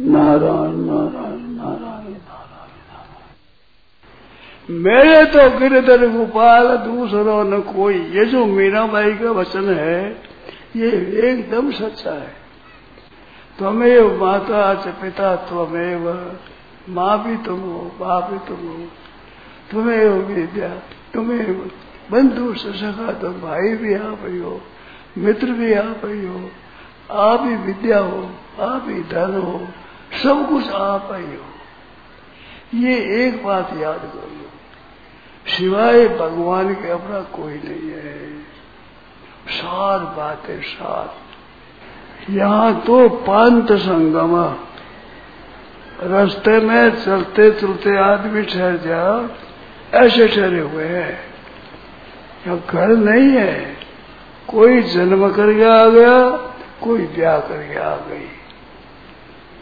नारायण नारायण नारायण नारायण। मेरे तो गिरधर गोपाल, दूसरों न कोई। ये जो मीराबाई का वचन है, ये एकदम सच्चा है। त्वमेव माता च पिता त्वमेव माँ भी तुम हो बाप भी तुम। हो तुम्हें हो विद्या तुम्हें बंधु, सखा तो भाई भी आप ही हो, मित्र भी आप ही हो। आप ही विद्या हो, आप ही धन हो। सब कुछ आप ही हो। ये एक बात याद कर लो सिवाय भगवान के अपना कोई नहीं है। सार बात है सार। यहाँ तो पांत संगम। रास्ते में चलते चलते आदमी ठहर जा, ऐसे ठहरे हुए हैं। यहाँ घर नहीं है। कोई जन्म करके आ गया, कोई ब्याह करके आ गई।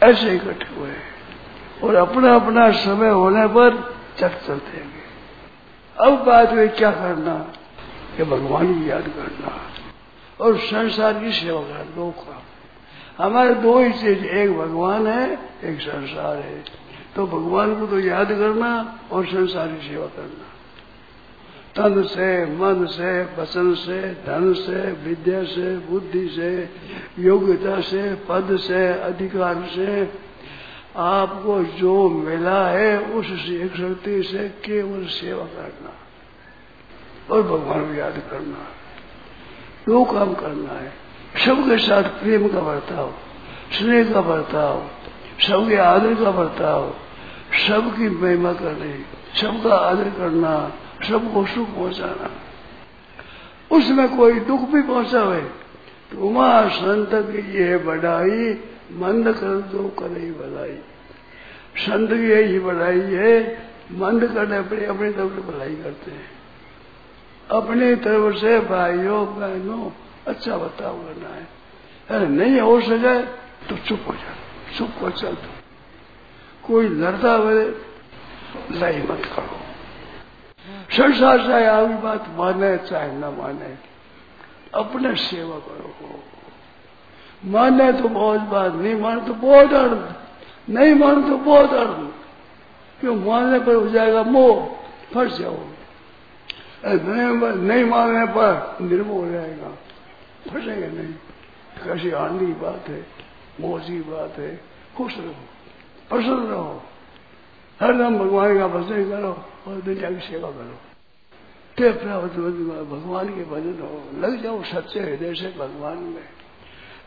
ऐसे इकट्ठे हुए और अपना अपना समय होने पर चल चलते हैं। अब बात हुई क्या करना? कि भगवान की याद करना। और संसार की सेवा करना, दो काम। हमारे दो ही चीज़, एक भगवान है, एक संसार है। तो भगवान को तो याद करना और संसार की सेवा करना। तन से, मन से, वचन से, धन से, विद्या से, बुद्धि से, योग्यता से, पद से, अधिकार से, आपको जो मिला है, उस शक्ति से केवल सेवा करना और भगवान को याद करना दो काम करना है। सबके साथ प्रेम का बर्ताव, स्नेह का बर्ताव, सबके आदर का बर्ताव, सबकी महिमा करनी, सबका आदर करना सबको सुख पहुंचाना। उसमें कोई दुख भी पहुंचावे तो उमा संत की ये बढ़ाई मंद कर दो करे भलाई। संत की यही बढ़ाई है, मंद करने अपनी अपनी तरफ़ से भलाई करते हैं। अपनी तरफ़ से भाइयों, बहनों अच्छा बर्ताव करना है। अरे नहीं हो सके तो चुप हो जाओ, चुप हो चल कोई लड़ता हुए लड़ाई मत करो। संसार चाहे आपकी बात माने चाहे न माने अपने सेवा करो। माने तो बहुत बात नहीं माने तो बहुत अर्थ नहीं माने तो बहुत अर्थ। क्यों मानने पर हो जाएगा मोह फंस जाओ नहीं, मानने पर निर्मोह हो जाएगा। फंसेगा नहीं। कैसी आनंदी बात है मौजी बात है खुश रहो प्रसन्न रहो। हर दम भगवान का भजन करो और दुनिया की सेवा करो। ते भगवान के भजन हो। लग जाओ सच्चे हृदय से भगवान में।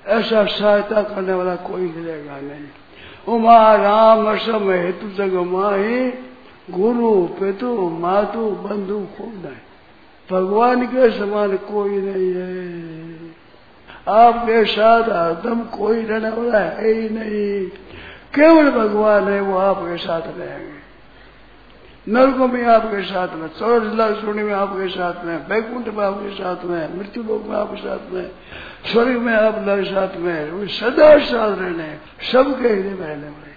ऐसा सहायता करने वाला कोई मिलेगा नहीं। उमा राम सम हेतु जग माही, गुरु पितु मातु बंधु खूब नहीं। भगवान के समान कोई नहीं है। आपके साथ हरदम कोई रहने वाला है ही नहीं। केवल भगवान है, वो आपके साथ रहेंगे नरकों में आपके साथ में चौदह लाख सोनी में आपके साथ में बैकुंठ में आपके साथ में मृत्यु लोक में आपके साथ में स्वर्ग में आपके साथ में सदा साथ रहने, सबके हृदय में रहने वाले।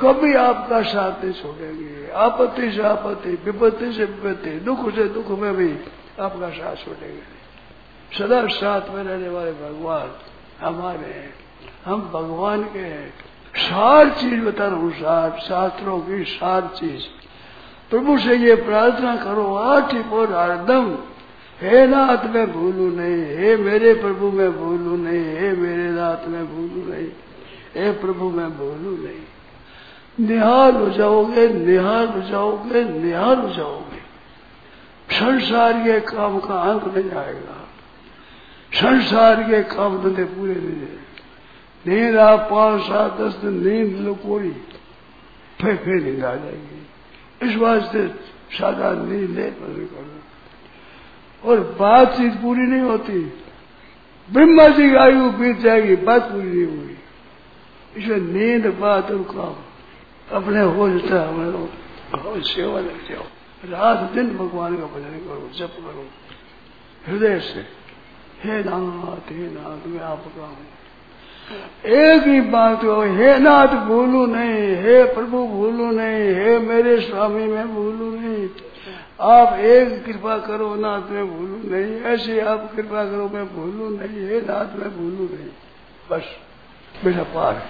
कभी आपका साथ नहीं छोड़ेंगे। आपत्ति से आपत्ति, विपत्ति से विपत्ति, दुख से दुख में भी आपका साथ छोड़ेंगे। सदा साथ में रहने वाले भगवान हमारे हम भगवान के सार चीज़ बता रहा हूँ सार शास्त्रों की सार चीज़। प्रभु से ये प्रार्थना करो आठ और हरदम, हे नाथ मैं भूलू नहीं, हे मेरे प्रभु मैं भूलू नहीं, हे मेरे नाथ मैं भूलू नहीं, हे प्रभु मैं भूलू नहीं। निहाल हो जाओगे, निहाल हो जाओगे, निहाल हो जाओगे। संसार के काम का अंक नहीं आएगा। संसार के काम धंधे पूरे नहीं नींद आप पाँच, सात, दस दिन नींद लो कोई। फिर फिर नींद आ जाएगी। इस वास्ते साधारण नींद ले करो और बातचीत पूरी नहीं होती। ब्रह्मा जी की आयु बीत जाएगी, बात पूरी नहीं हुई इसलिए नींद, बात और काम, अपने हो जाता है हमारे सेवा लग जाओ रात दिन भगवान का भजन करो, जप करो। हृदय से, हे नाथ हे नाथ, मैं आपका हूँ। एक ही बात हो, हे नाथ भूलू नहीं, हे प्रभु भूलू नहीं, हे मेरे स्वामी मैं भूलू नहीं। आप एक कृपा करो, नाथ मैं भूलू नहीं, ऐसे आप कृपा करो, मैं भूलू नहीं, हे नाथ मैं भूलू नहीं। बस, बेटा पार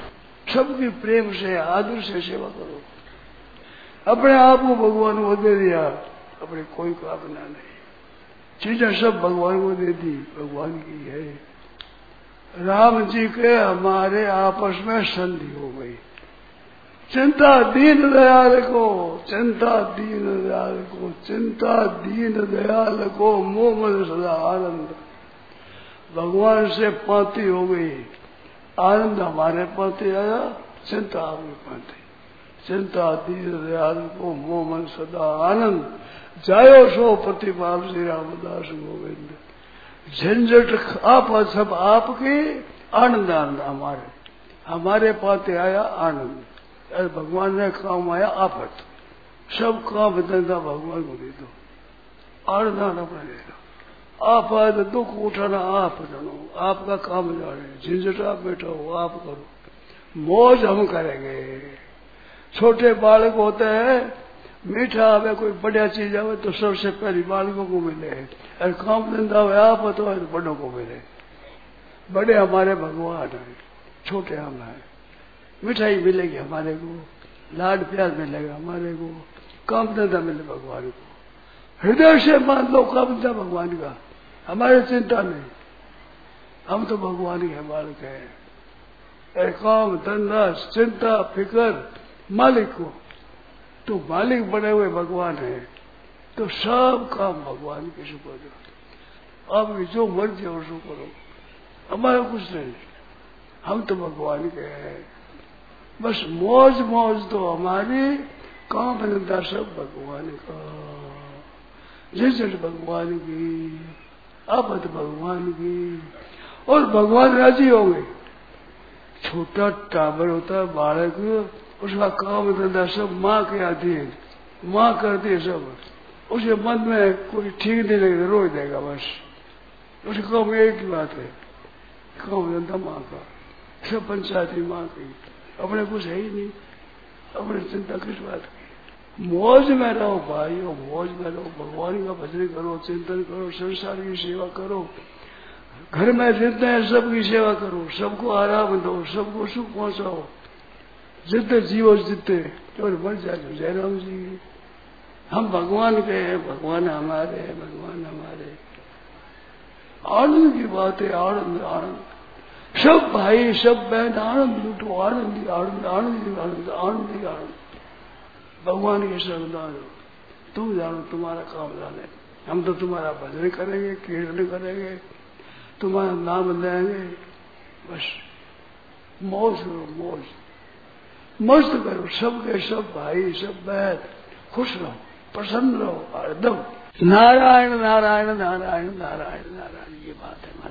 सबकी प्रेम से, आदर से सेवा करो। अपने आप को भगवान को दे दिया, अपने कोई कामना नहीं। चीज़ें सब भगवान को दे दी, भगवान की है। राम जी के हमारे आपस में संधि हो गई। चिंता दीन दयाल को, चिंता दीन दयाल को, चिंता दीन दयाल को मोह सदा आनंद। भगवान से पाती हो गई। आनंद हमारे पाती आया, चिंता आपकी पाती। चिंता दीन दयाल को मोह मन सदा आनंद। जायो सो प्रतिपाल श्री रामदास गोविंद। झंझट आप सब आपके आनंद आनंद हमारे। हमारे पाते आया आनंद। भगवान ने काम आया आफत। सब काम धंधा भगवान को दे दो। आनंद आनंद दे दो आप आए दुख उठाना आप जानो। आपका काम जाने झंझट आप बैठो आप करो। मौज हम करेंगे। छोटे बालक होते हैं मीठा आवे, कोई बढ़िया चीज़ आवे तो सबसे पहले बालकों को मिले। और काम धंधा हुआ आप तो बड़ों को मिले। बड़े हमारे भगवान है, छोटे हम हैं। मिठाई मिलेगी हमारे को, लाड प्यार मिलेगा हमारे को, काम धंधा मिले भगवान को। हृदय से मान लो, काम धंधा भगवान का। हमारे चिंता नहीं। हम तो भगवान के बालक है। काम, धंधा, चिंता, फिकर, मालिक को। तो मालिक बने हुए भगवान है तो सब काम भगवान के सुपर आप जो मर्ज़ी हो सो करो। हमारा कुछ नहीं। हम तो भगवान के हैं। बस मौज मौज तो हमारी काम धंधा सब भगवान का। रिज़ल्ट भगवान की आपत भगवान की। और भगवान राज़ी होंगे। छोटा टावर होता है, बालक। उसका काम धंधा सब माँ के आती है माँ करती है सब। उसे मन में कोई ठीक नहीं लगेगा रोज देगा बस। उसका काम एक ही बात है, काम धंधा माँ का। सब पंचायती माँ की। अपने कुछ है ही नहीं। अपने चिंता किस बात की? मौज में रहो भाइयों मौज में रहो। भगवान का भजन करो, चिंतन करो, संसार की सेवा करो। घर में जितने हैं, सबकी सेवा करो। सबको आराम दो, सबको सुख पहुंचाओ। जितने जीवो जितने और मर जाए जयराम जी। हम भगवान के हैं, भगवान हमारे हैं, भगवान हमारे आनंद की बात है, आनंद आनंद। सब भाई, सब बहन, आनंद लूटो, आनंद आनंद आनंद आनंद आनंद आनंद। भगवान के सरदार तुम जानो, तुम्हारा काम जाने। हम तो तुम्हारा भजन करेंगे, कीर्तन करेंगे, तुम्हारा नाम लेंगे। बस, मौज करो, मौज। मस्त करो, सब के सब भाई, सब बहन खुश रहो, प्रसन्न रहो, हरदम। नारायण नारायण नारायण नारायण नारायण, ये बात है।